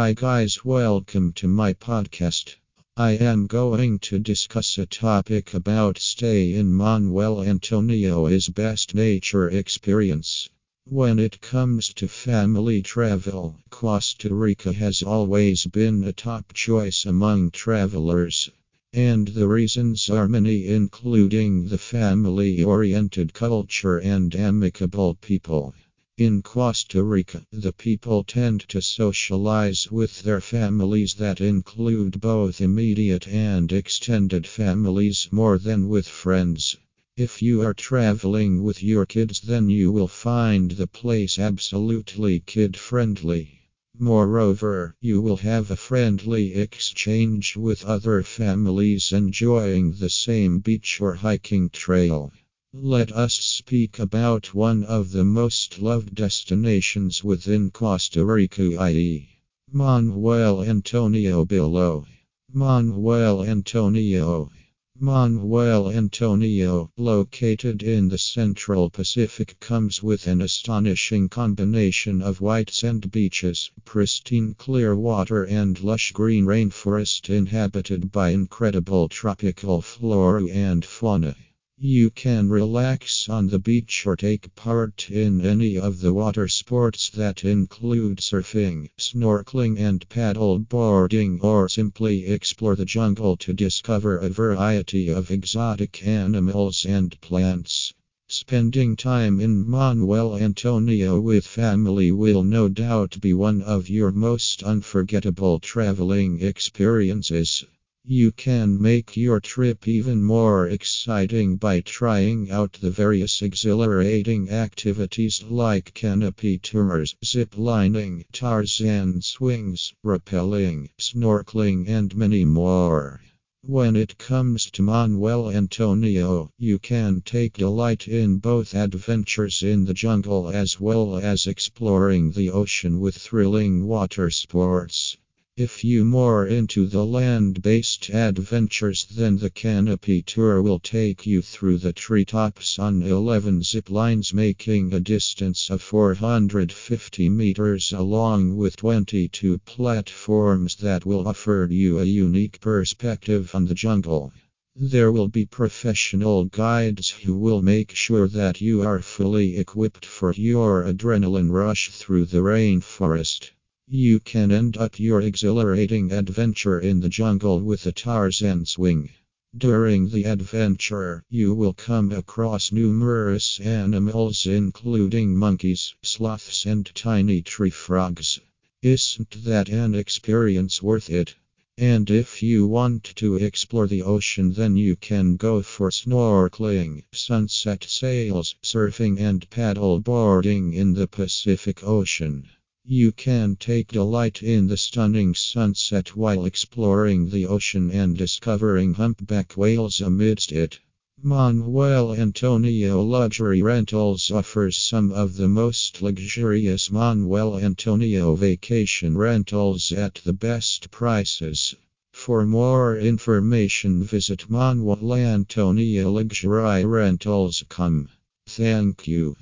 Hi, guys, welcome to my podcast. I am going to discuss a topic about stay in Manuel Antonio's best nature experience. When it comes to family travel, Costa Rica has always been a top choice among travelers. And the reasons are many, including the family oriented culture and amicable people. In Costa Rica, the people tend to socialize with their families that include both immediate and extended families more than with friends. If you are traveling with your kids, then you will find the place absolutely kid friendly. Moreover, you will have a friendly exchange with other families enjoying the same beach or hiking trail. Let us speak about one of the most loved destinations within Costa Rica, i.e., Manuel Antonio Billo. Manuel Antonio. Manuel Antonio, located in the Central Pacific, comes with an astonishing combination of white sand beaches, pristine clear water, and lush green rainforest inhabited by incredible tropical flora and fauna. You can relax on the beach or take part in any of the water sports that include surfing, snorkeling, and paddle boarding, or simply explore the jungle to discover a variety of exotic animals and plants. Spending time in Manuel Antonio with family will no doubt be one of your most unforgettable traveling experiences. You can make your trip even more exciting by trying out the various exhilarating activities like canopy tours, zip lining, Tarzan swings, rappelling, snorkeling, and many more. When it comes to Manuel Antonio, you can take delight in both adventures in the jungle as well as exploring the ocean with thrilling water sports. If you more into the land-based adventures then the canopy tour will take you through the treetops on 11 zip lines making a distance of 450 meters along with 22 platforms that will offer you a unique perspective on the jungle. There will be professional guides who will make sure that you are fully equipped for your adrenaline rush through the rainforest. You can end up your exhilarating adventure in the jungle with a Tarzan swing. During the adventure, you will come across numerous animals, including monkeys, sloths, and tiny tree frogs. Isn't that an experience worth it? And if you want to explore the ocean, then you can go for snorkeling, sunset sails, surfing, and paddle boarding in the Pacific Ocean. You can take delight in the stunning sunset while exploring the ocean and discovering humpback whales amidst it. Manuel Antonio Luxury Rentals offers some of the most luxurious Manuel Antonio vacation rentals at the best prices. For more information, visit Manuel Antonio Luxury Rentals.com. Thank you.